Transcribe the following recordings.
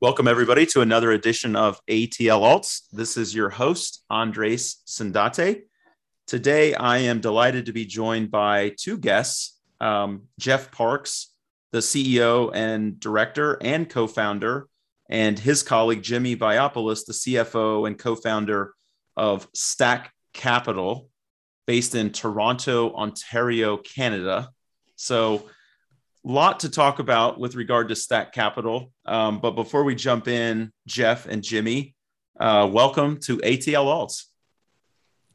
Welcome, everybody, to another edition of ATL Alts. This is your host, Andres Sandate. Today, I am delighted to be joined by two guests um, Jeff Parks, the CEO and director and co founder, and his colleague, Jimmy Vaiopoulos, the CFO and co founder of Stack Capital, based in Toronto, Ontario, Canada. So, lot to talk about with regard to Stack Capital. Um, but before we jump in, Jeff and Jimmy, uh, welcome to ATL Alts.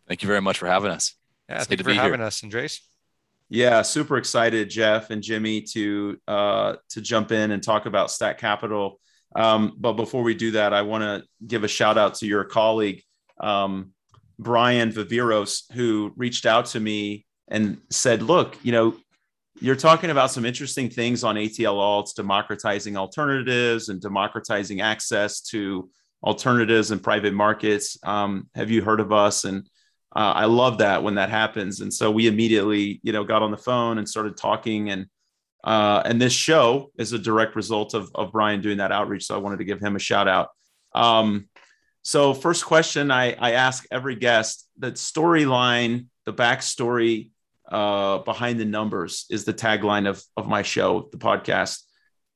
Thank you very much for having us. Yeah, it's thank you for having here. us, Andres. Yeah, super excited, Jeff and Jimmy, to uh, to jump in and talk about Stack Capital. Um, but before we do that, I want to give a shout out to your colleague, um, Brian Viveros, who reached out to me and said, "Look, you know, you're talking about some interesting things on ATL alts, democratizing alternatives and democratizing access to alternatives and private markets. Um, have you heard of us? And uh, I love that when that happens. And so we immediately, you know, got on the phone and started talking. And uh, and this show is a direct result of of Brian doing that outreach. So I wanted to give him a shout out. Um, so first question I, I ask every guest: that storyline, the backstory uh, behind the numbers is the tagline of of my show, the podcast.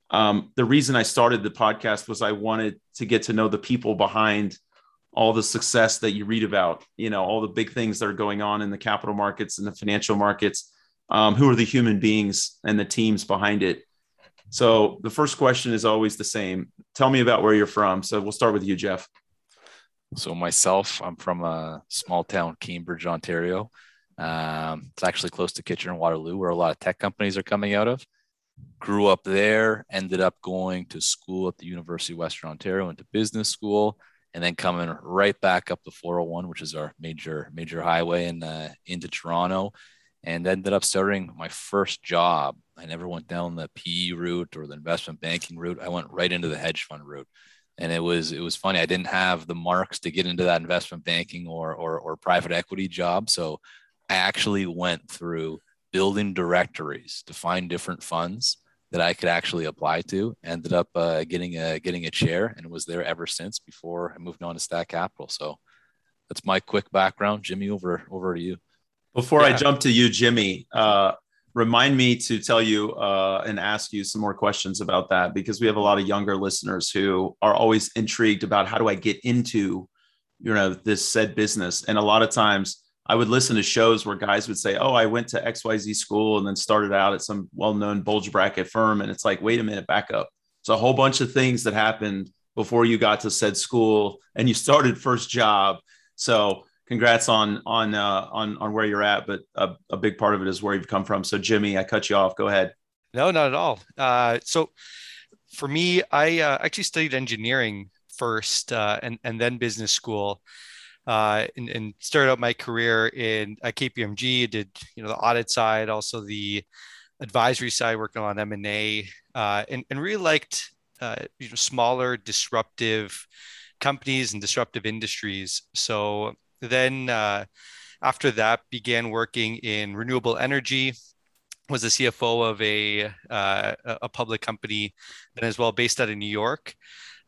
Um, the reason I started the podcast was I wanted to get to know the people behind all the success that you read about. You know, all the big things that are going on in the capital markets and the financial markets. Um, who are the human beings and the teams behind it? So the first question is always the same. Tell me about where you're from. So we'll start with you, Jeff. So myself, I'm from a small town, Cambridge, Ontario. Um, it's actually close to Kitchener Waterloo, where a lot of tech companies are coming out of. Grew up there, ended up going to school at the University of Western Ontario, into business school, and then coming right back up the 401, which is our major major highway, in uh, into Toronto, and ended up starting my first job. I never went down the PE route or the investment banking route. I went right into the hedge fund route and it was it was funny. I didn't have the marks to get into that investment banking or or, or private equity job, so I actually went through building directories to find different funds that I could actually apply to. Ended up uh, getting a getting a chair and was there ever since before I moved on to Stack Capital. So that's my quick background. Jimmy, over over to you. Before yeah. I jump to you, Jimmy, uh, remind me to tell you uh, and ask you some more questions about that because we have a lot of younger listeners who are always intrigued about how do I get into you know this said business, and a lot of times I would listen to shows where guys would say, "Oh, I went to XYZ school and then started out at some well-known bulge bracket firm." And it's like, "Wait a minute, back up." It's a whole bunch of things that happened before you got to said school and you started first job. So, congrats on on uh, on on where you're at, but a, a, big part of it is where you've come from. So, Jimmy, I cut you off. Go ahead. No, not at all. Uh, so, for me, I uh, actually studied engineering first uh, and and then business school uh, and, and, started out my career in at KPMG. Did you know the audit side, also the advisory side, working on M and A, uh, and really liked uh, you know smaller, disruptive companies and disruptive industries. So then uh, after that, began working in renewable energy. Was the CFO of a uh, a public company, then as well based out of New York.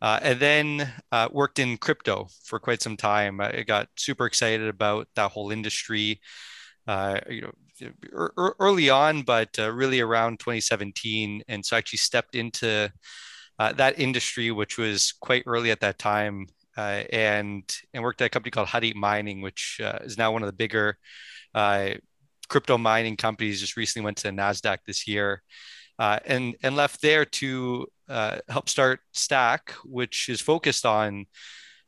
Uh, and then uh, worked in crypto for quite some time. I got super excited about that whole industry. Uh, you know, early on, but uh, really around 2017, and so I actually stepped into uh, that industry, which was quite early at that time, uh, and and worked at a company called 8 Mining, which is now one of the bigger crypto mining companies. Just recently went to Nasdaq this year. and and left there to uh, help start Stack, which is focused on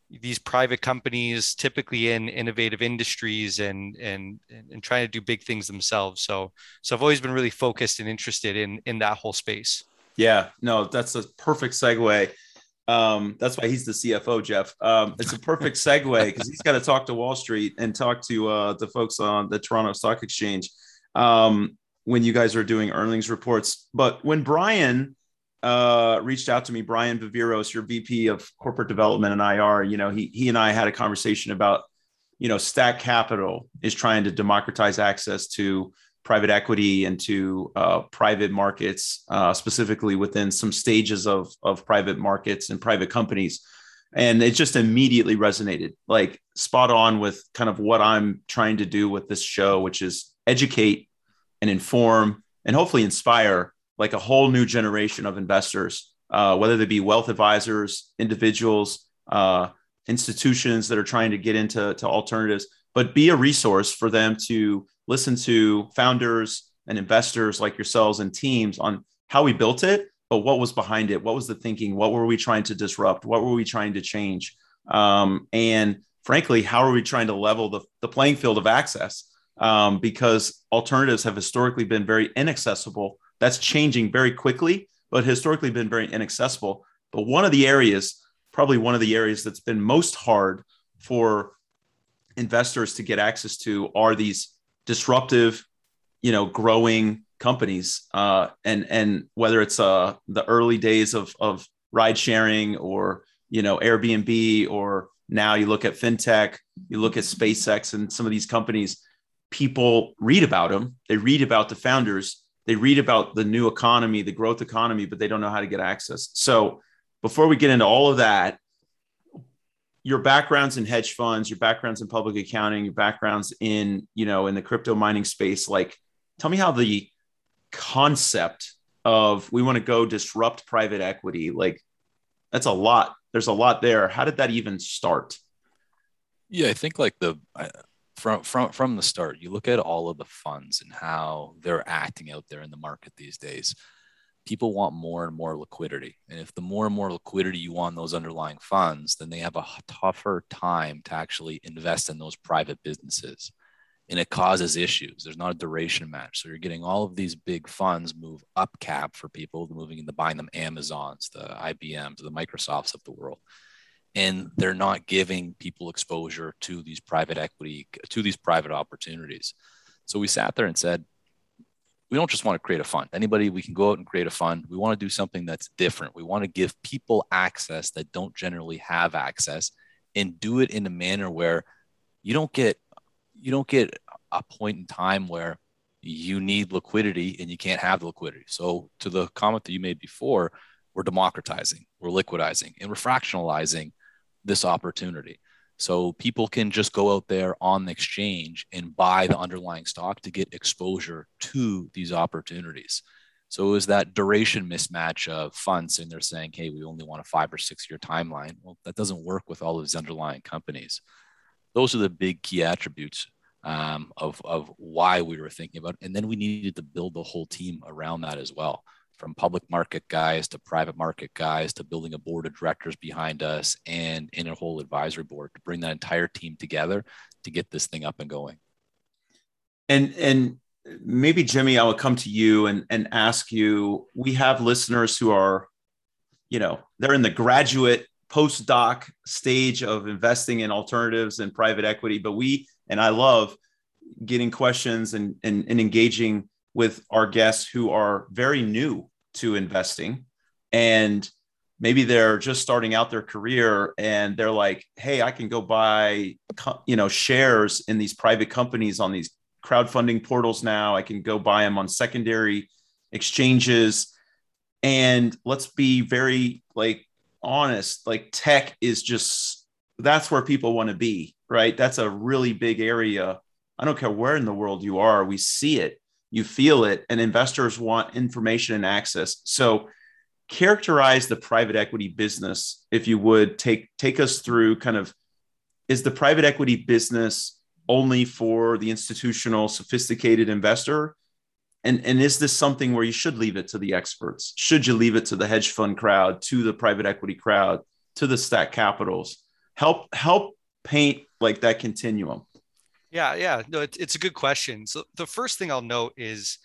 these private companies, typically in innovative industries and and and trying to do big things themselves. So so I've always been really focused and interested in in that whole space. Yeah, no, that's a perfect segue. Um, that's why he's the CFO, Jeff. Um, it's a perfect segue because he's got to talk to Wall Street and talk to uh, the folks on the Toronto Stock Exchange um, when you guys are doing earnings reports. But when Brian uh, reached out to me, Brian Viveros, your VP of Corporate Development and IR. You know, he he and I had a conversation about, you know, Stack Capital is trying to democratize access to private equity into uh, private markets, uh, specifically within some stages of, of private markets and private companies. And it just immediately resonated, like spot on with kind of what I'm trying to do with this show, which is educate and inform and hopefully inspire like a whole new generation of investors, uh, whether they be wealth advisors, individuals, uh, institutions that are trying to get into to alternatives, but be a resource for them to listen to founders and investors like yourselves and teams on how we built it, but what was behind it? What was the thinking? What were we trying to disrupt? What were we trying to change? Um, and frankly, how are we trying to level the, the playing field of access? Um, because alternatives have historically been very inaccessible. That's changing very quickly, but historically been very inaccessible. But one of the areas, probably one of the areas that's been most hard for investors to get access to are these disruptive, you know, growing companies. Uh, and and whether it's uh, the early days of of ride sharing or you know Airbnb or now you look at fintech, you look at SpaceX and some of these companies. People read about them. They read about the founders. They read about the new economy, the growth economy, but they don't know how to get access. So before we get into all of that, your backgrounds in hedge funds, your backgrounds in public accounting, your backgrounds in, you know, in the crypto mining space, like tell me how the concept of we want to go disrupt private equity, like that's a lot. There's a lot there. How did that even start? Yeah, I think like the from from from the start, you look at all of the funds and how they're acting out there in the market these days people want more and more liquidity. And if the more and more liquidity you want those underlying funds, then they have a tougher time to actually invest in those private businesses. And it causes issues. There's not a duration match. So you're getting all of these big funds move up cap for people moving into buying them Amazons, the IBMs, the Microsofts of the world. And they're not giving people exposure to these private equity, to these private opportunities. So we sat there and said, we don't just want to create a fund. Anybody, we can go out and create a fund. We want to do something that's different. We want to give people access that don't generally have access and do it in a manner where you don't get you don't get a point in time where you need liquidity and you can't have the liquidity. So to the comment that you made before, we're democratizing, we're liquidizing, and we're fractionalizing this opportunity. So people can just go out there on the exchange and buy the underlying stock to get exposure to these opportunities. So it was that duration mismatch of funds, and they're saying, hey, we only want a five or six year timeline. Well, that doesn't work with all of these underlying companies. Those are the big key attributes um, of, of why we were thinking about. It. And then we needed to build the whole team around that as well from public market guys to private market guys to building a board of directors behind us and in a whole advisory board to bring that entire team together to get this thing up and going. And and maybe Jimmy, I will come to you and, and ask you. We have listeners who are, you know, they're in the graduate postdoc stage of investing in alternatives and private equity, but we and I love getting questions and, and, and engaging with our guests who are very new to investing. And maybe they're just starting out their career and they're like hey i can go buy you know shares in these private companies on these crowdfunding portals now. I can go buy them on secondary exchanges. And let's be very like honest like tech is just that's where people want to be right? That's a really big area. I don't care where in the world you are we see it you feel it, and investors want information and access. So, characterize the private equity business, if you would take take us through kind of is the private equity business only for the institutional, sophisticated investor? And, and is this something where you should leave it to the experts? Should you leave it to the hedge fund crowd, to the private equity crowd, to the stack capitals? Help help paint like that continuum. Yeah, yeah. No, it's, it's a good question. So the first thing I'll note is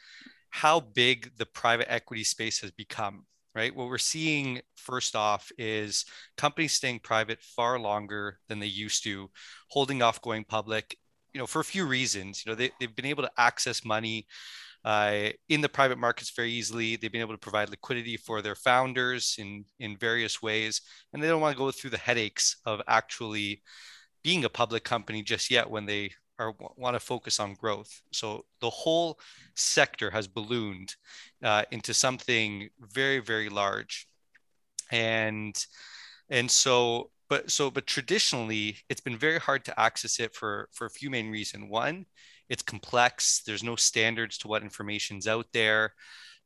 how big the private equity space has become, right? What we're seeing first off is companies staying private far longer than they used to, holding off going public, you know, for a few reasons. You know, they, they've been able to access money uh, in the private markets very easily. They've been able to provide liquidity for their founders in, in various ways, and they don't want to go through the headaches of actually being a public company just yet when they are want to focus on growth. So the whole sector has ballooned uh, into something very very large, and and so but so but traditionally it's been very hard to access it for for a few main reasons. One, it's complex. There's no standards to what information's out there.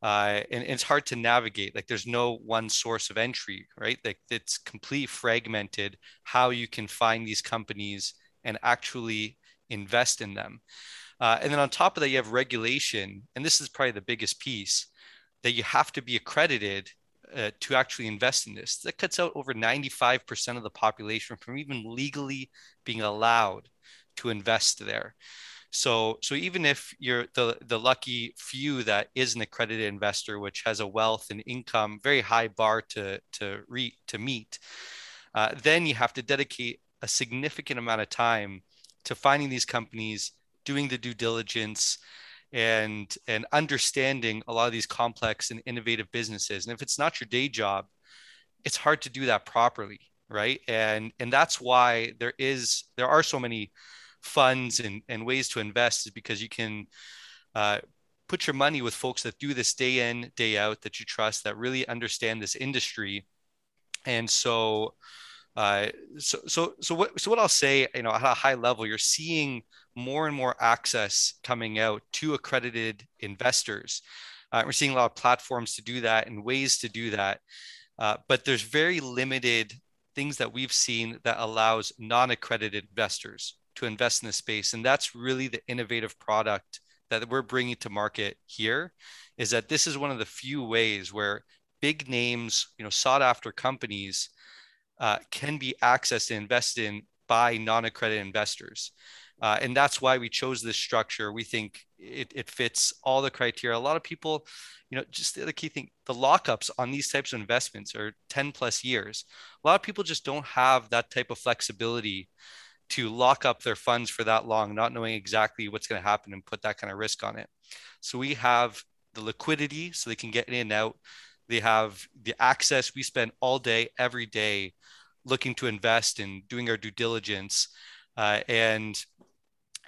Uh, and, and, it's hard to navigate. Like there's no one source of entry, right? Like it's completely fragmented how you can find these companies and actually invest in them. Uh, and then on top of that, you have regulation, and this is probably the biggest piece that you have to be accredited uh, to actually invest in this. That cuts out over 95% of the population from even legally being allowed to invest there. So, so even if you're the, the lucky few that is an accredited investor, which has a wealth and income, very high bar to, to, re, to meet, uh, then you have to dedicate a significant amount of time to finding these companies, doing the due diligence, and and understanding a lot of these complex and innovative businesses. And if it's not your day job, it's hard to do that properly, right? And and that's why there is there are so many funds and, and ways to invest is because you can uh, put your money with folks that do this day in day out that you trust that really understand this industry and so uh, so, so, so what, so what I'll say, you know, at a high level, you're seeing more and more access coming out to accredited investors. Uh, we're seeing a lot of platforms to do that and ways to do that. Uh, but there's very limited things that we've seen that allows non-accredited investors to invest in the space. And that's really the innovative product that we're bringing to market here is that this is one of the few ways where big names, you know, sought after companies uh, can be accessed and invested in by non-accredited investors. Uh, and that's why we chose this structure. We think it, it fits all the criteria. A lot of people, you know, just the other key thing, the lockups on these types of investments are 10 plus years. A lot of people just don't have that type of flexibility to lock up their funds for that long, not knowing exactly what's going to happen and put that kind of risk on it. So we have the liquidity so they can get in and out. They have the access. We spend all day, every day looking to invest and doing our due diligence. Uh, and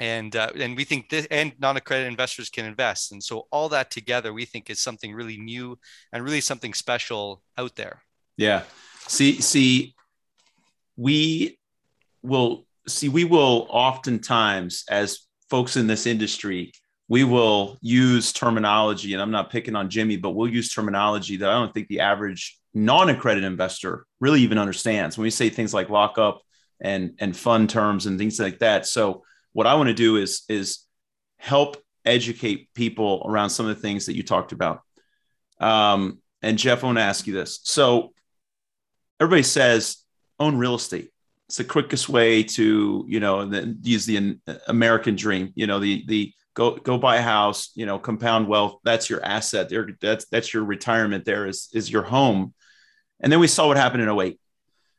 and uh, and we think this and non-accredited investors can invest and so all that together we think is something really new and really something special out there yeah see see we will see we will oftentimes as folks in this industry we will use terminology and i'm not picking on jimmy but we'll use terminology that i don't think the average non-accredited investor really even understands. When we say things like lockup and and fund terms and things like that. So what i want to do is is help educate people around some of the things that you talked about. Um, and jeff i want to ask you this. So everybody says own real estate it's the quickest way to you know use the uh, american dream you know the the go go buy a house you know compound wealth that's your asset there that's that's your retirement there is is your home. And then we saw what happened in 08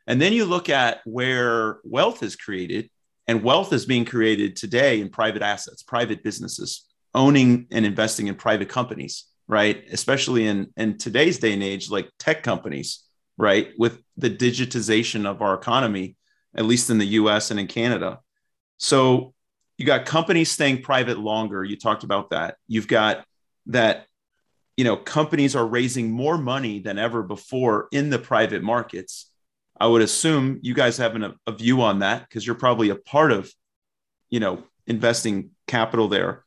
and then you look at where wealth is created and wealth is being created today in private assets private businesses owning and investing in private companies right? Especially in in today's day and age like tech companies right? With the digitization of our economy at least in the US and in Canada. So you got companies staying private longer. You talked about that. You've got that, you know, companies are raising more money than ever before in the private markets. I would assume you guys have an, a view on that because you're probably a part of, you know, investing capital there.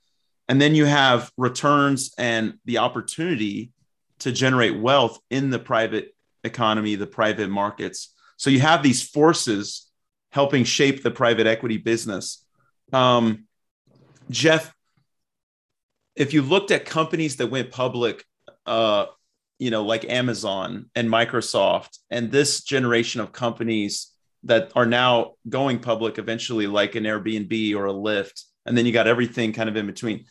And then you have returns and the opportunity to generate wealth in the private economy, the private markets. So you have these forces helping shape the private equity business. Um, Jeff, if you looked at companies that went public, uh, you know, like Amazon and Microsoft, and this generation of companies that are now going public eventually, like an Airbnb or a Lyft, and then you got everything kind of in between.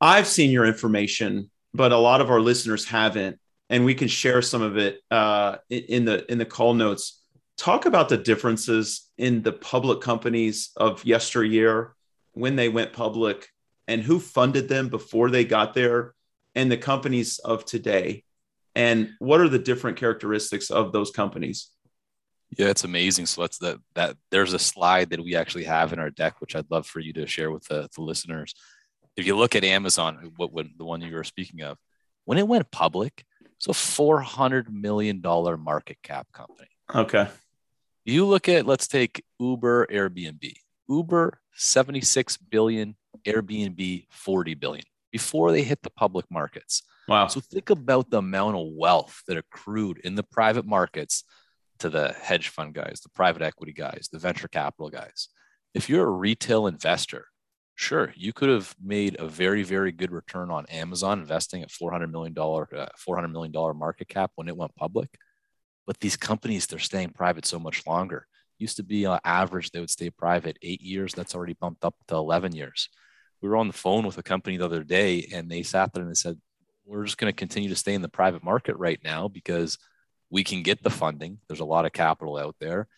I've seen your information, but a lot of our listeners haven't, and we can share some of it uh, in the in the call notes talk about the differences in the public companies of yesteryear when they went public and who funded them before they got there and the companies of today and what are the different characteristics of those companies Yeah, it's amazing. So that's that that there's a slide that we actually have in our deck, which I'd love for you to share with the, the listeners. If you look at Amazon, what, what the one you were speaking of, when it went public, it's a four hundred million dollar market cap company. Okay. You look at let's take Uber, Airbnb. Uber 76 billion, Airbnb 40 billion before they hit the public markets. Wow. So think about the amount of wealth that accrued in the private markets to the hedge fund guys, the private equity guys, the venture capital guys. If you're a retail investor, sure, you could have made a very, very good return on Amazon investing at $400 million, uh, $400 million market cap when it went public. But these companies, they're staying private so much longer. Used to be on average, they would stay private eight years. That's already bumped up to 11 years. We were on the phone with a company the other day and they sat there and they said, We're just going to continue to stay in the private market right now because we can get the funding. There's a lot of capital out there.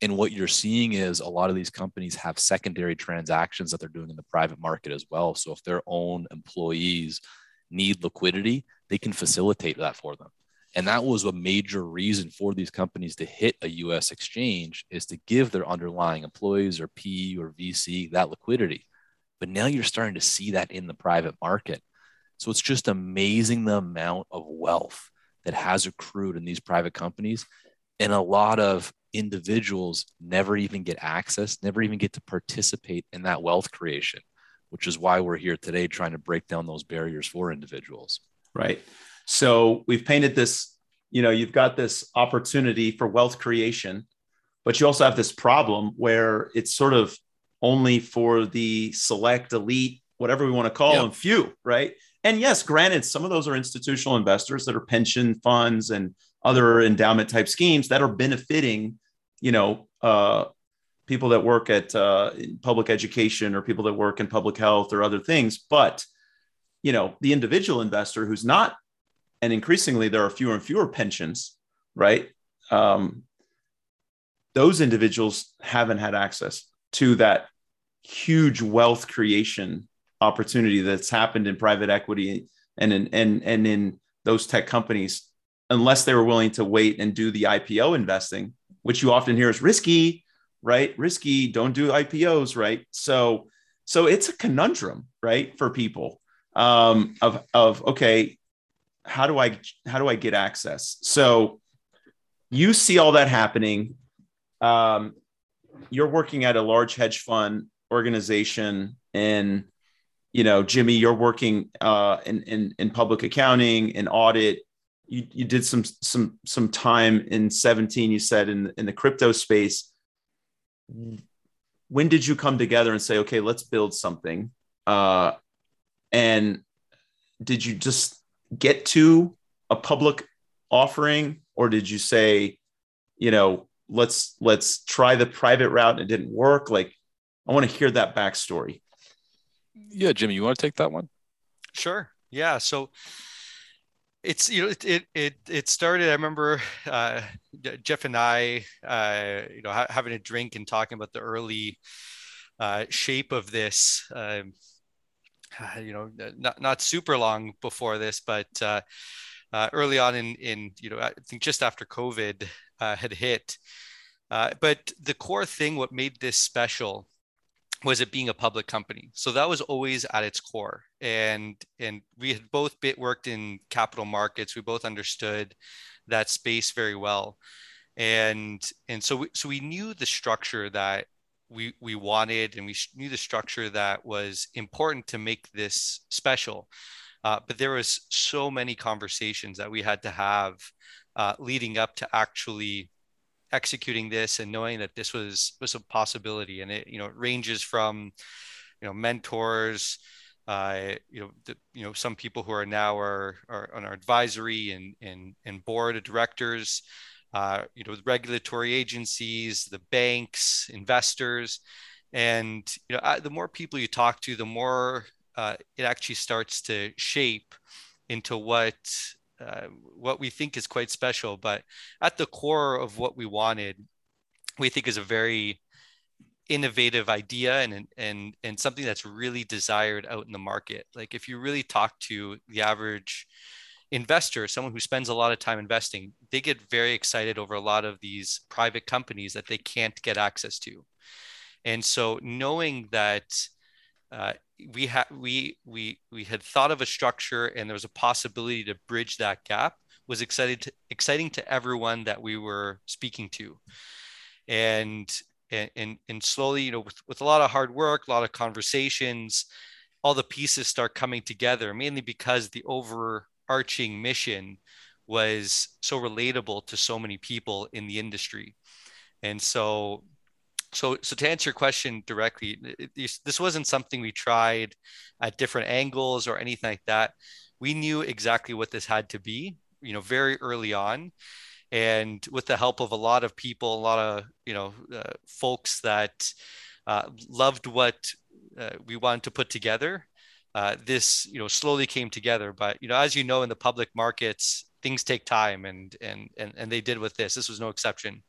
And what you're seeing is a lot of these companies have secondary transactions that they're doing in the private market as well. So if their own employees need liquidity, they can facilitate that for them. And that was a major reason for these companies to hit a US exchange is to give their underlying employees or PE or VC that liquidity. But now you're starting to see that in the private market. So it's just amazing the amount of wealth that has accrued in these private companies. And a lot of individuals never even get access, never even get to participate in that wealth creation, which is why we're here today trying to break down those barriers for individuals. Right. So we've painted this, you know, you've got this opportunity for wealth creation, but you also have this problem where it's sort of only for the select elite, whatever we want to call them, few, right? And yes, granted, some of those are institutional investors that are pension funds and other endowment type schemes that are benefiting, you know, uh, people that work at uh, public education or people that work in public health or other things. But, you know, the individual investor who's not and increasingly there are fewer and fewer pensions, right? Um, those individuals haven't had access to that huge wealth creation opportunity that's happened in private equity and in and and in those tech companies unless they were willing to wait and do the IPO investing, which you often hear is risky, right? Risky, don't do IPOs, right? So so it's a conundrum, right, for people um, of of okay, how do I how do I get access? So you see all that happening. Um, you're working at a large hedge fund organization, and you know, Jimmy, you're working uh, in, in in public accounting and audit. You, you did some some some time in 17. You said in in the crypto space. When did you come together and say, okay, let's build something? Uh, and did you just get to a public offering? Or did you say you know let's let's try the private route and it didn't work? Like i want to hear that backstory. Yeah jimmy you want to take that one? Sure. Yeah so it's you know it it it, it started i remember uh, jeff and i uh, you know ha- having a drink and talking about the early uh, shape of this um, you know, not not super long before this, but uh, uh, early on in in you know, I think just after COVID uh, had hit. Uh, but the core thing, what made this special, was it being a public company. So that was always at its core, and and we had both bit worked in capital markets. We both understood that space very well, and and so we, so we knew the structure that we we wanted and we knew the structure that was important to make this special. Uh, but there was so many conversations that we had to have uh, leading up to actually executing this and knowing that this was was a possibility. And it you know it ranges from you know mentors uh, you know the, you know some people who are now are, are on our advisory and and and board of directors uh, you know, the regulatory agencies, the banks, investors, and you know, the more people you talk to, the more uh, it actually starts to shape into what uh, what we think is quite special. But at the core of what we wanted, we think is a very innovative idea and and and something that's really desired out in the market. Like if you really talk to the average investor, someone who spends a lot of time investing, they get very excited over a lot of these private companies that they can't get access to. And so knowing that uh, we had we we we had thought of a structure and there was a possibility to bridge that gap was excited to, exciting to everyone that we were speaking to and and and slowly you know with, with a lot of hard work a lot of conversations all the pieces start coming together mainly because the overarching mission was so relatable to so many people in the industry. And so so so to answer your question directly this wasn't something we tried at different angles or anything like that. We knew exactly what this had to be you know very early on. And with the help of a lot of people a lot of you know uh, folks that uh, loved what uh, we wanted to put together uh, this you know slowly came together but you know as you know in the public markets things take time and and and, and they did with this this was no exception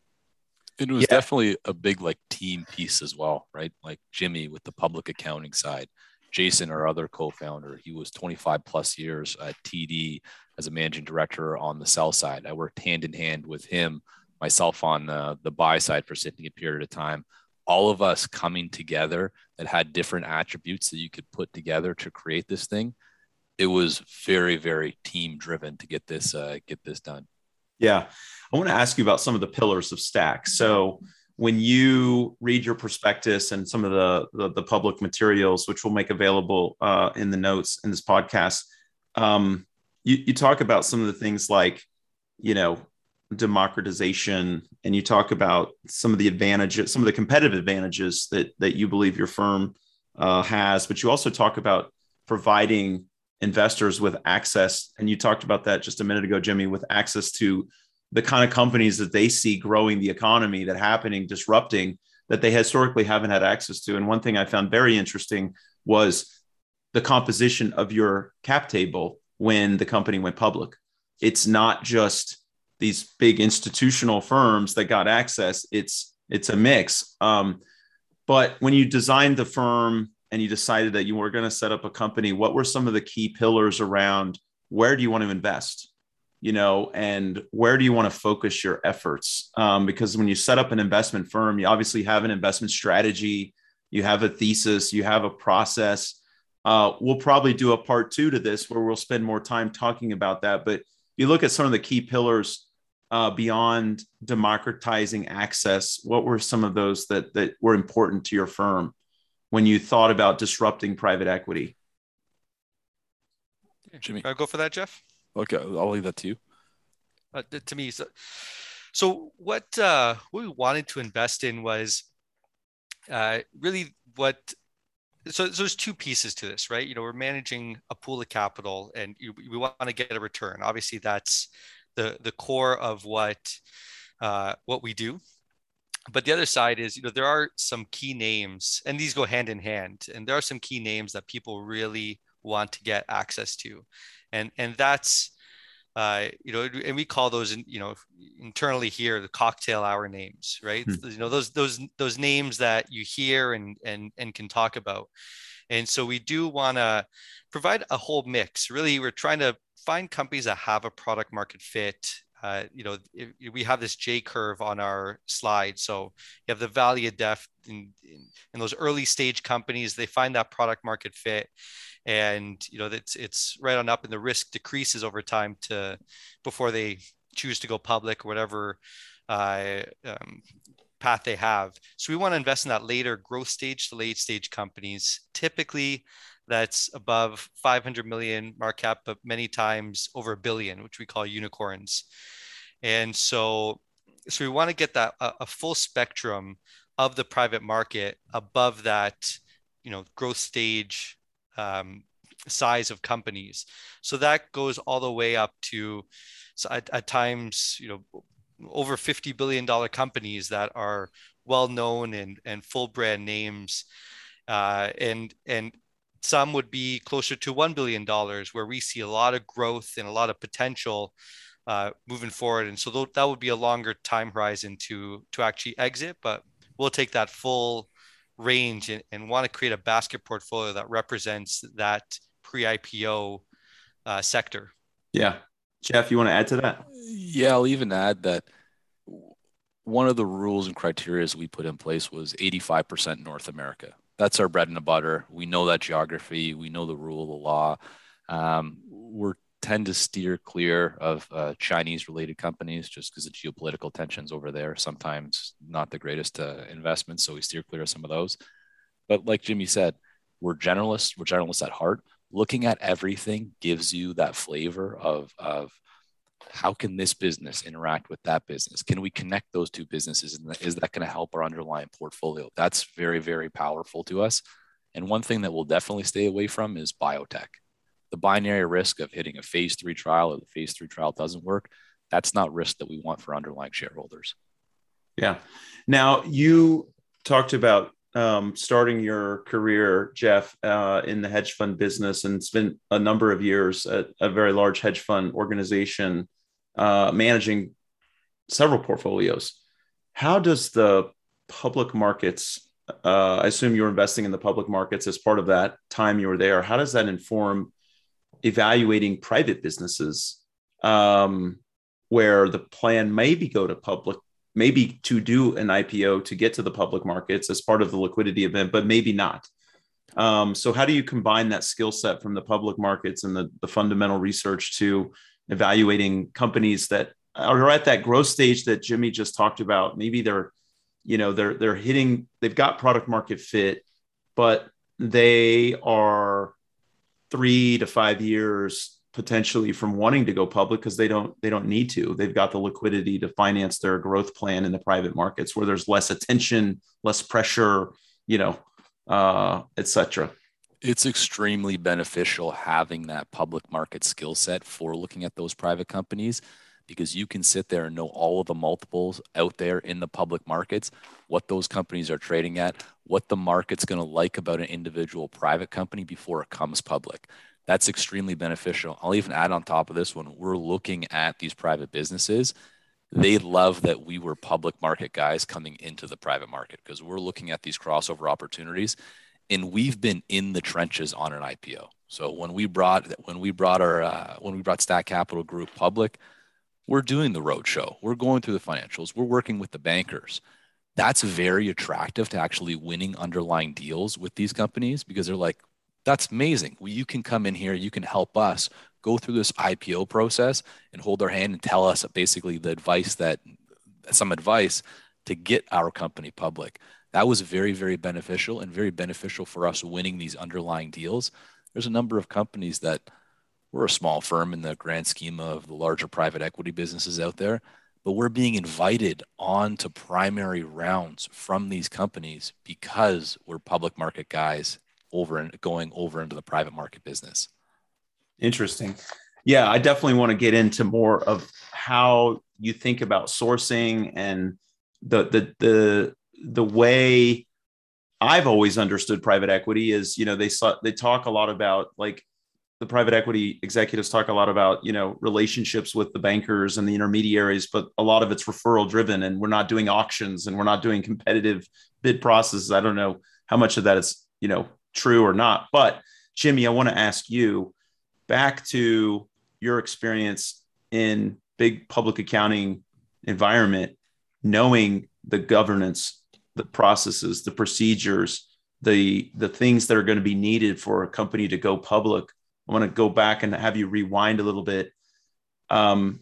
it was yeah. definitely a big like team piece as well, right? Like Jimmy with the public accounting side, Jason, our other co-founder, he was 25 plus years at TD as a managing director on the sell side. I worked hand in hand with him, myself on uh, the buy side for a period of time. All of us coming together that had different attributes that you could put together to create this thing. It was very, very team driven to get this uh, get this done. Yeah. I want to ask you about some of the pillars of Stack. So, when you read your prospectus and some of the, the, the public materials, which we'll make available uh, in the notes in this podcast, um, you, you talk about some of the things like, you know, democratization, and you talk about some of the advantages, some of the competitive advantages that that you believe your firm uh, has. But you also talk about providing investors with access and you talked about that just a minute ago jimmy with access to the kind of companies that they see growing the economy that happening disrupting that they historically haven't had access to and one thing i found very interesting was the composition of your cap table when the company went public it's not just these big institutional firms that got access it's it's a mix um, but when you designed the firm and you decided that you were going to set up a company, what were some of the key pillars around where do you want to invest? You know, and where do you want to focus your efforts? Um, because when you set up an investment firm, you obviously have an investment strategy, you have a thesis, you have a process. Uh, we'll probably do a part two to this where we'll spend more time talking about that. But you look at some of the key pillars uh, beyond democratizing access. What were some of those that that were important to your firm? when you thought about disrupting private equity? Jimmy, I'll go for that, Jeff. Okay, I'll leave that to you. Uh, to me, so, so what uh, what we wanted to invest in was uh, really what. So, so there's two pieces to this, right? You know, we're managing a pool of capital, and you, we want to get a return. Obviously, that's the the core of what uh, what we do. But the other side is you know there are some key names and these go hand in hand and there are some key names that people really want to get access to. And and that's uh, you know and we call those you know internally here the cocktail hour names right? Hmm. you know those those those names that you hear and and and can talk about. And so we do want to provide a whole mix. Really we're trying to find companies that have a product market fit uh, you know, if, we have this J curve on our slide. So you have the valley of death in, in, in, those early stage companies, they find that product market fit. And, you know, it's, it's right on up and the risk decreases over time to before they choose to go public whatever uh, um, path they have. So we want to invest in that later growth stage to late stage companies. Typically, that's above 500 million market cap, but many times over a billion, which we call unicorns. And so, so we want to get that a, a full spectrum of the private market above that, you know, growth stage um, size of companies. So that goes all the way up to, so at, at times, you know, over $50 billion companies that are well known and, and full brand names. Uh, and, and some would be closer to $1 billion, where we see a lot of growth and a lot of potential uh, moving forward. And so th- that would be a longer time horizon to, to actually exit, but we'll take that full range and, and want to create a basket portfolio that represents that pre-IPO uh, sector. Yeah, Jeff, you want to add to that? Yeah, I'll even add that one of the rules and criteria we put in place was 85% North America. That's our bread and butter. We know that geography. We know the rule of the law. Um, we're tend to steer clear of uh, Chinese related companies just because the geopolitical tensions over there. Sometimes not the greatest uh, investments, so we steer clear of some of those. But like Jimmy said, we're generalists. We're generalists at heart. Looking at everything gives you that flavor of of how can this business interact with that business? Can we connect those two businesses? And is that going to help our underlying portfolio? That's very, very powerful to us. And one thing that we'll definitely stay away from is biotech. The binary risk of hitting a phase three trial or the phase three trial doesn't work. That's not risk that we want for underlying shareholders. Yeah. Now, you talked about um, starting your career, Jeff, uh, in the hedge fund business and spent a number of years at a very large hedge fund organization uh, managing several portfolios. How does the public markets, uh, I assume you're investing in the public markets as part of that time you were there, how does that inform evaluating private businesses um, where the plan maybe go to public maybe to do an IPO to get to the public markets as part of the liquidity event, but maybe not. Um, so, how do you combine that skill set from the public markets and the, the fundamental research to evaluating companies that are at that growth stage that Jimmy just talked about? Maybe they're, you know, they're they're hitting, they've got product market fit, but they are three to five years potentially from wanting to go public because they don't they don't need to they've got the liquidity to finance their growth plan in the private markets where there's less attention less pressure you know uh etc it's extremely beneficial having that public market skill set for looking at those private companies because you can sit there and know all of the multiples out there in the public markets, what those companies are trading at, what the market's going to like about an individual private company before it comes public. That's extremely beneficial. I'll even add on top of this one, we're looking at these private businesses. They love that we were public market guys coming into the private market because we're looking at these crossover opportunities and we've been in the trenches on an IPO. So when we brought when we brought our uh, when we brought Stack Capital Group public, we're doing the roadshow. We're going through the financials. We're working with the bankers. That's very attractive to actually winning underlying deals with these companies because they're like, that's amazing. Well, you can come in here, you can help us go through this IPO process and hold our hand and tell us basically the advice that some advice to get our company public. That was very, very beneficial and very beneficial for us winning these underlying deals. There's a number of companies that we're a small firm in the grand scheme of the larger private equity businesses out there, but we're being invited on to primary rounds from these companies because we're public market guys over and going over into the private market business. Interesting. Yeah, I definitely want to get into more of how you think about sourcing and the the the the way I've always understood private equity is, you know, they saw they talk a lot about like the private equity executives talk a lot about, you know, relationships with the bankers and the intermediaries, but a lot of it's referral driven and we're not doing auctions and we're not doing competitive bid processes. I don't know how much of that is, you know, true or not. But Jimmy, I want to ask you back to your experience in big public accounting environment, knowing the governance, the processes, the procedures, the the things that are going to be needed for a company to go public. I want to go back and have you rewind a little bit. Um,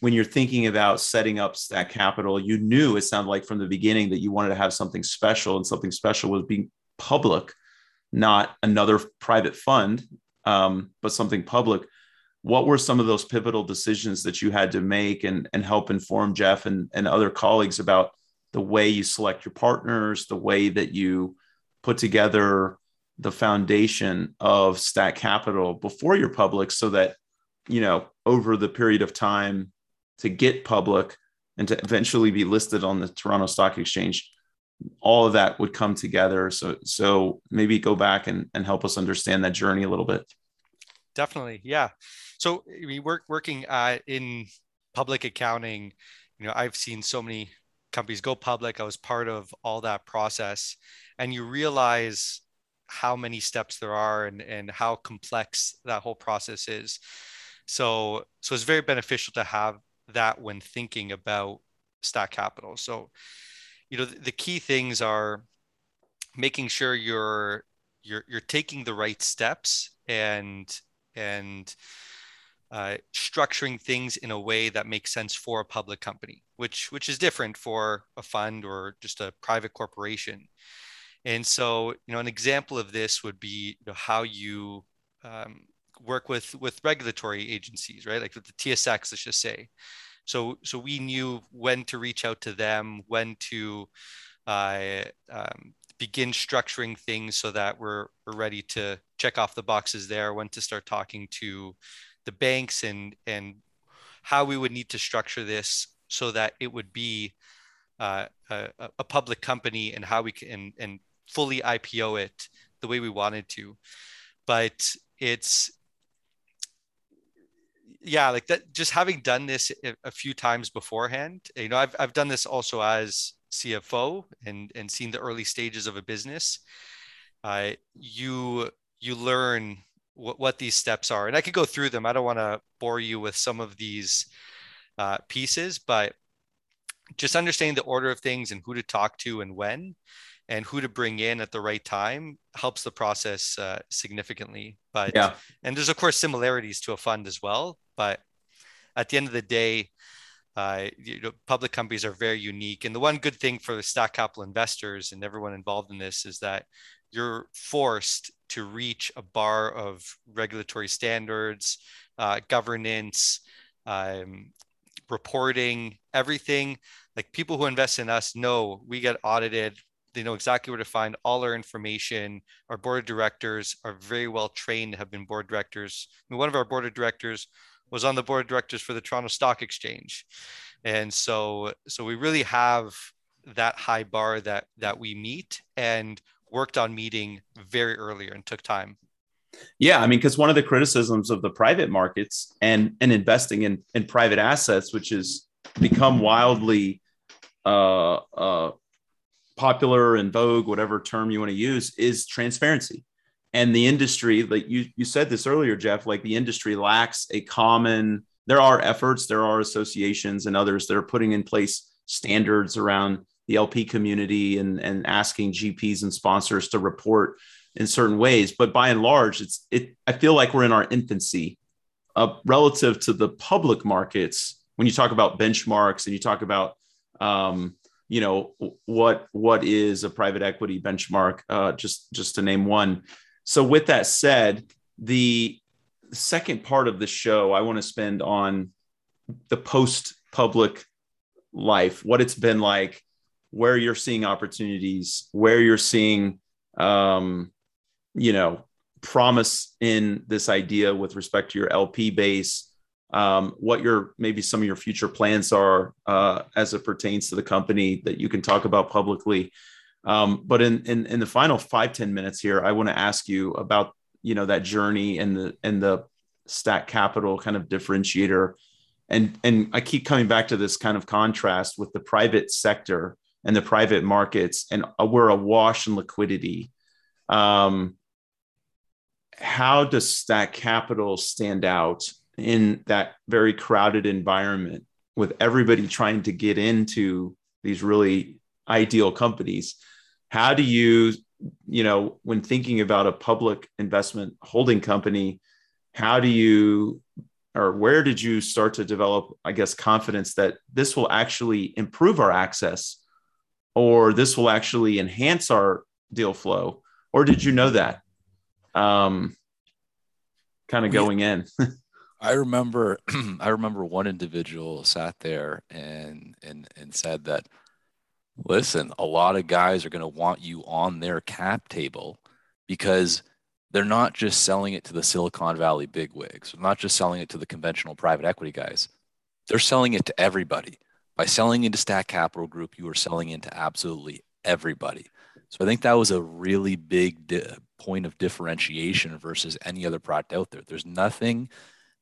when you're thinking about setting up that Capital, you knew it sounded like from the beginning that you wanted to have something special, and something special was being public not another private fund, um, but something public. What were some of those pivotal decisions that you had to make and, and help inform Jeff and, and other colleagues about the way you select your partners, the way that you put together the foundation of Stack Capital before you're public so that, you know, over the period of time to get public and to eventually be listed on the Toronto Stock Exchange, all of that would come together. So so maybe go back and, and help us understand that journey a little bit. Definitely. Yeah. So we work working uh, in public accounting, you know, I've seen so many companies go public. I was part of all that process. And you realize how many steps there are and, and how complex that whole process is. So so it's very beneficial to have that when thinking about stack capital. So you know the, the key things are making sure you're you're you're taking the right steps and and uh, structuring things in a way that makes sense for a public company, which which is different for a fund or just a private corporation. And so, you know, an example of this would be you know, how you um, work with with regulatory agencies, right? Like with the TSX, let's just say. So so we knew when to reach out to them, when to uh, um, begin structuring things so that we're, we're ready to check off the boxes there, when to start talking to the banks and and how we would need to structure this so that it would be uh, a, a, public company and how we can and fully IPO it the way we wanted to. But it's yeah, like that. Just having done this a few times beforehand, you know, I've I've done this also as CFO and and seen the early stages of a business, uh, you you learn what, what these steps are. And I could go through them. I don't want to bore you with some of these uh, pieces, but just understanding the order of things and who to talk to and when and who to bring in at the right time helps the process uh, significantly but yeah and there's of course similarities to a fund as well but at the end of the day uh, you know, public companies are very unique. And the one good thing for the Stack Capital investors and everyone involved in this is that you're forced to reach a bar of regulatory standards, uh, governance, um, reporting, everything. Like people who invest in us know we get audited. They know exactly where to find all our information. Our board of directors are very well trained, have been board directors. I mean, one of our board of directors was on the board of directors for the Toronto Stock Exchange. And so so we really have that high bar that that we meet and worked on meeting very earlier and took time. Yeah, I mean, because one of the criticisms of the private markets and and investing in in private assets, which has become wildly uh, uh, popular and vogue, whatever term you want to use, is transparency and the industry like you you said this earlier jeff like the industry lacks a common there are efforts there are associations and others that are putting in place standards around the lp community and and asking gps and sponsors to report in certain ways. But by and large it's it i feel like we're in our infancy uh, relative to the public markets. When you talk about benchmarks and you talk about um, you know what what is a private equity benchmark uh, just just to name one. So, with that said, the second part of the show, I want to spend on the post public life, what it's been like, where you're seeing opportunities, where you're seeing, um, you know, promise in this idea with respect to your LP base, um, what your maybe some of your future plans are uh, as it pertains to the company that you can talk about publicly. Um, but in, in in the final five ten minutes here, I want to ask you about you know that journey and the and the stack capital kind of differentiator. And and I keep coming back to this kind of contrast with the private sector and the private markets, and we're awash in liquidity. Um, how does stack capital stand out in that very crowded environment with everybody trying to get into these really ideal companies how do you you know when thinking about a public investment holding company how do you or where did you start to develop i guess confidence that this will actually improve our access or this will actually enhance our deal flow or did you know that um kind of going in I remember I remember one individual sat there and and and said that Listen, a lot of guys are going to want you on their cap table because they're not just selling it to the Silicon Valley bigwigs. They're not just selling it to the conventional private equity guys. They're selling it to everybody. By selling into Stack Capital Group, you are selling into absolutely everybody. So I think that was a really big di- point of differentiation versus any other product out there. There's nothing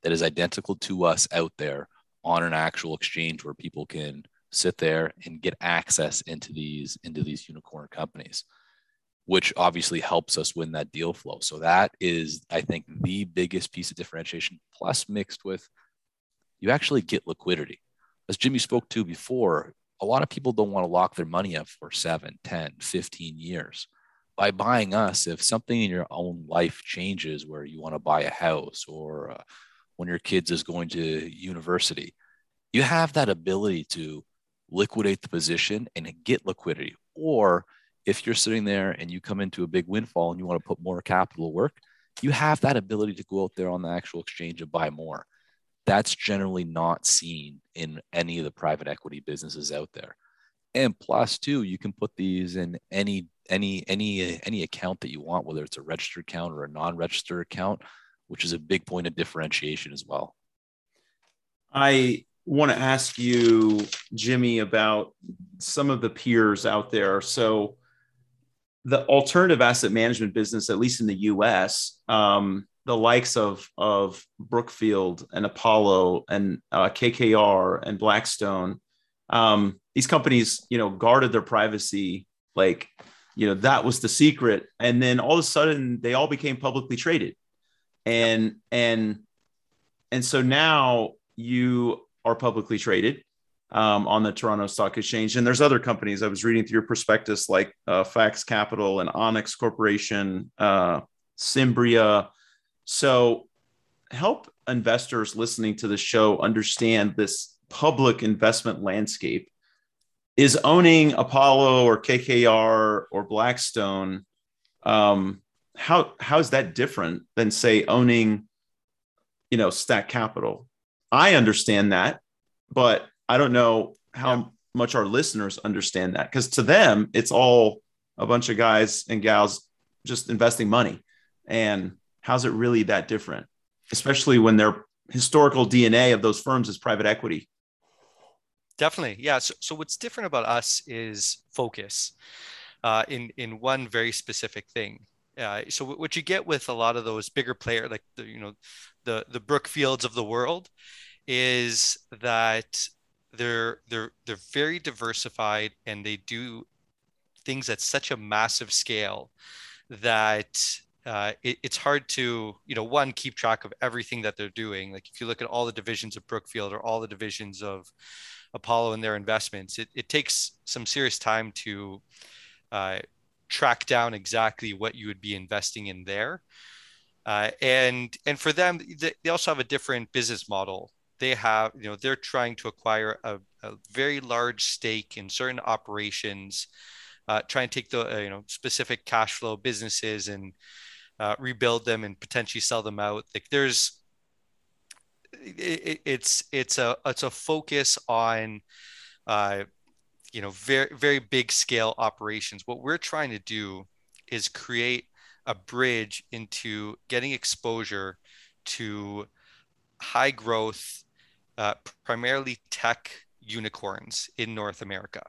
that is identical to us out there on an actual exchange where people can sit there and get access into these into these unicorn companies which obviously helps us win that deal flow. So that is, I think, the biggest piece of differentiation, plus mixed with you actually get liquidity. As Jimmy spoke to before, a lot of people don't want to lock their money up for 7, 10, 15 years. By buying us, if something in your own life changes where you want to buy a house or uh, when your kids is going to university, you have that ability to liquidate the position and get liquidity. Or if you're sitting there and you come into a big windfall and you want to put more capital work, you have that ability to go out there on the actual exchange and buy more. That's generally not seen in any of the private equity businesses out there. And two you can put these in any any any any account that you want, whether it's a registered account or a non-registered account, which is a big point of differentiation as well. I want to ask you, Jimmy, about some of the peers out there. So, the alternative asset management business, at least in the U.S., um, the likes of of Brookfield and Apollo and uh, KKR and Blackstone, um, these companies, you know, guarded their privacy like, you know, that was the secret, and then all of a sudden they all became publicly traded, and and and so now you are publicly traded um, on the Toronto Stock Exchange. And there's other companies I was reading through your prospectus like uh, Fax Capital and Onex Corporation, uh, Cymbria. So help investors listening to the show understand this public investment landscape. Is owning Apollo or KKR or Blackstone, um, how how is that different than say owning, you know, Stack Capital? I understand that, but I don't know how yeah. much our listeners understand that because to them, it's all a bunch of guys and gals just investing money. And how's it really that different, especially when their historical DNA of those firms is private equity? Definitely. Yeah. So, so what's different about us is focus uh, in, in one very specific thing. Uh, so what you get with a lot of those bigger player, like the, you know, the the Brookfields of the world, is that they're they're they're very diversified and they do things at such a massive scale that uh, it, it's hard to you know one keep track of everything that they're doing. Like if you look at all the divisions of brookfield or all the divisions of apollo and their investments it, it takes some serious time to uh, track down exactly what you would be investing in there. Uh, and and for them they also have a different business model. They have, you know, they're trying to acquire a, a very large stake in certain operations, uh, try and take the, uh, you know, specific cash flow businesses and uh, rebuild them and potentially sell them out. Like there's, it, it's it's a it's a focus on, uh, you know, very very big scale operations. What we're trying to do is create a bridge into getting exposure to high growth uh, primarily tech unicorns in North America.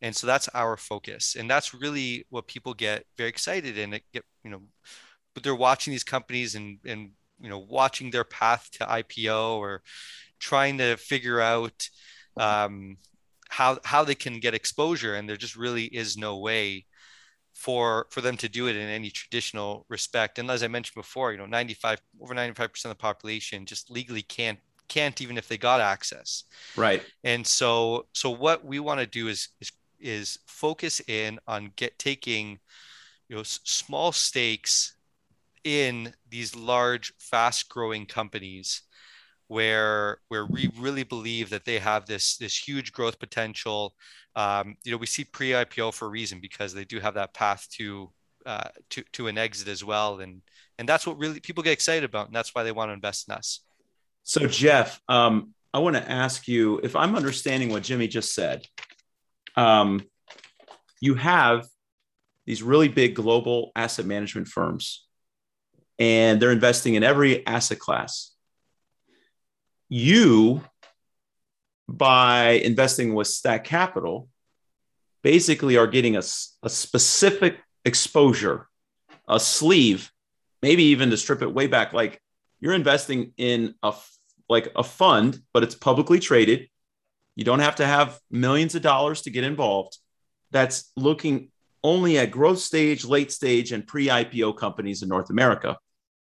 And so that's our focus. And that's really what people get very excited and get, you know, but they're watching these companies and, and, you know, watching their path to IPO or trying to figure out um, how, how they can get exposure. And there just really is no way for for them to do it in any traditional respect. And as i mentioned before you know 95 over 95% of the population just legally can't can't even if they got access. Right. And so so what we want to do is is is focus in on get taking you know small stakes in these large fast growing companies where where we really believe that they have this this huge growth potential. Um, you know we see pre-ipo for a reason because they do have that path to uh, to to an exit as well. And and that's what really people get excited about and that's why they want to invest in us. So, Jeff, um, I want to ask you if I'm understanding what Jimmy just said. Um, you have these really big global asset management firms, and they're investing in every asset class. You, by investing with Stack Capital, basically are getting a, a specific exposure, a sleeve, maybe even to strip it way back. Like you're investing in a like a fund, but it's publicly traded. You don't have to have millions of dollars to get involved. That's looking only at growth stage, late stage, and pre IPO companies in North America.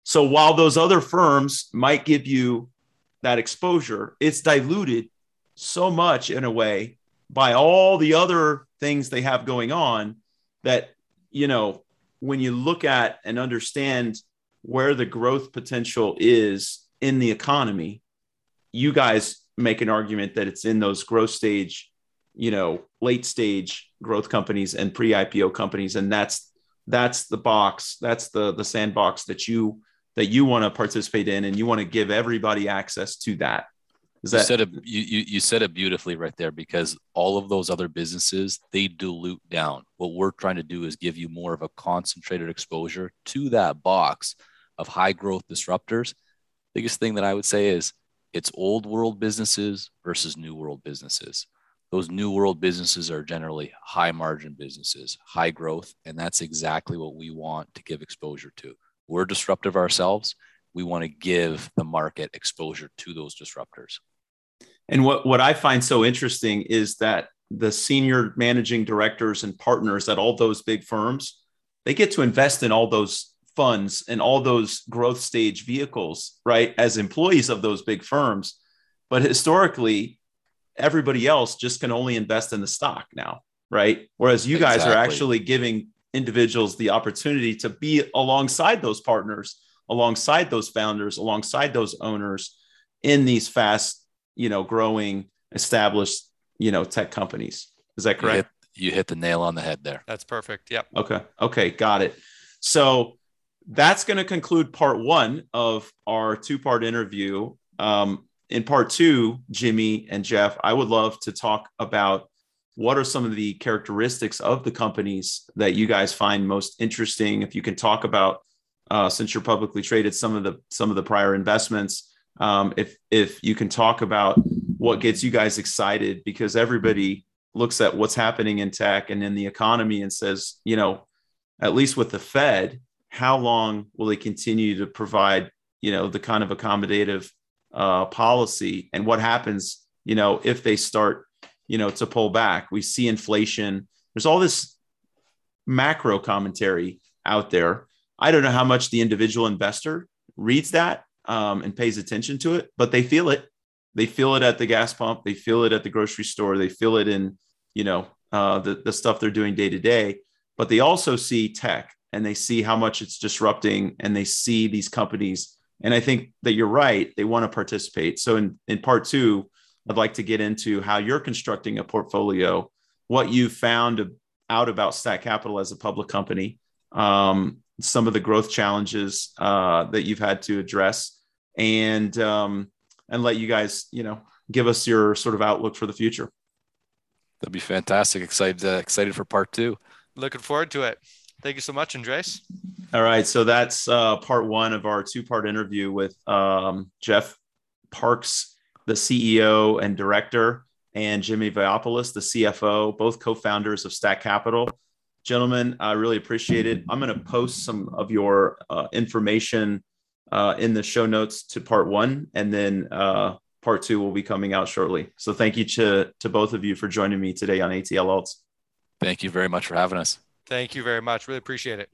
So while those other firms might give you that exposure, it's diluted so much in a way by all the other things they have going on that, you know, when you look at and understand where the growth potential is in the economy, you guys make an argument that it's in those growth stage, you know, late stage growth companies and pre-IPO companies, and that's that's the box, that's the the sandbox that you that you want to participate in, and you want to give everybody access to that. Is that you said it you, you you said it beautifully right there because all of those other businesses they dilute down. What we're trying to do is give you more of a concentrated exposure to that box of high growth disruptors. Biggest thing that I would say is it's old world businesses versus new world businesses. Those new world businesses are generally high margin businesses, high growth, and that's exactly what we want to give exposure to. We're disruptive ourselves we want to give the market exposure to those disruptors. And what, what I find so interesting is that the senior managing directors and partners at all those big firms, they get to invest in all those funds and all those growth stage vehicles, right? As employees of those big firms. But historically, everybody else just can only invest in the stock now, right? Whereas you guys exactly. are actually giving individuals the opportunity to be alongside those partners alongside those founders, alongside those owners in these fast, you know, growing, established, you know, tech companies. Is that correct? You hit, you hit the nail on the head there. That's perfect. Yep. Okay. Okay. Got it. So that's going to conclude part one of our two part interview. Um, in part two, Jimmy and Jeff, I would love to talk about what are some of the characteristics of the companies that you guys find most interesting. If you can talk about uh, since you're publicly traded, some of the some of the prior investments. Um, if if you can talk about what gets you guys excited, because everybody looks at what's happening in tech and in the economy and says, you know, at least with the Fed, how long will they continue to provide, you know, the kind of accommodative uh, policy, and what happens, you know, if they start, you know, to pull back? We see inflation. There's all this macro commentary out there I don't know how much the individual investor reads that um, and pays attention to it, but they feel it. They feel it at the gas pump. They feel it at the grocery store. They feel it in, you know, uh, the, the stuff they're doing day to day. But they also see tech and they see how much it's disrupting and they see these companies. And I think that you're right. They want to participate. So in, in part two, I'd like to get into how you're constructing a portfolio, what you found out about Stack Capital as a public company, um, some of the growth challenges uh, that you've had to address, and um, and let you guys, you know, give us your sort of outlook for the future. That'd be fantastic. Excited, uh, excited for part two. Looking forward to it. Thank you so much, Andres. All right, so that's uh, part one of our two-part interview with um, Jeff Parks, the CEO and director, and Jimmy Vaiopoulos, the CFO, both co-founders of Stack Capital gentlemen. I really appreciate it. I'm going to post some of your uh, information uh, in the show notes to part one, and then uh, part two will be coming out shortly. So thank you to to both of you for joining me today on ATL Alts. Thank you very much for having us. Thank you very much. Really appreciate it.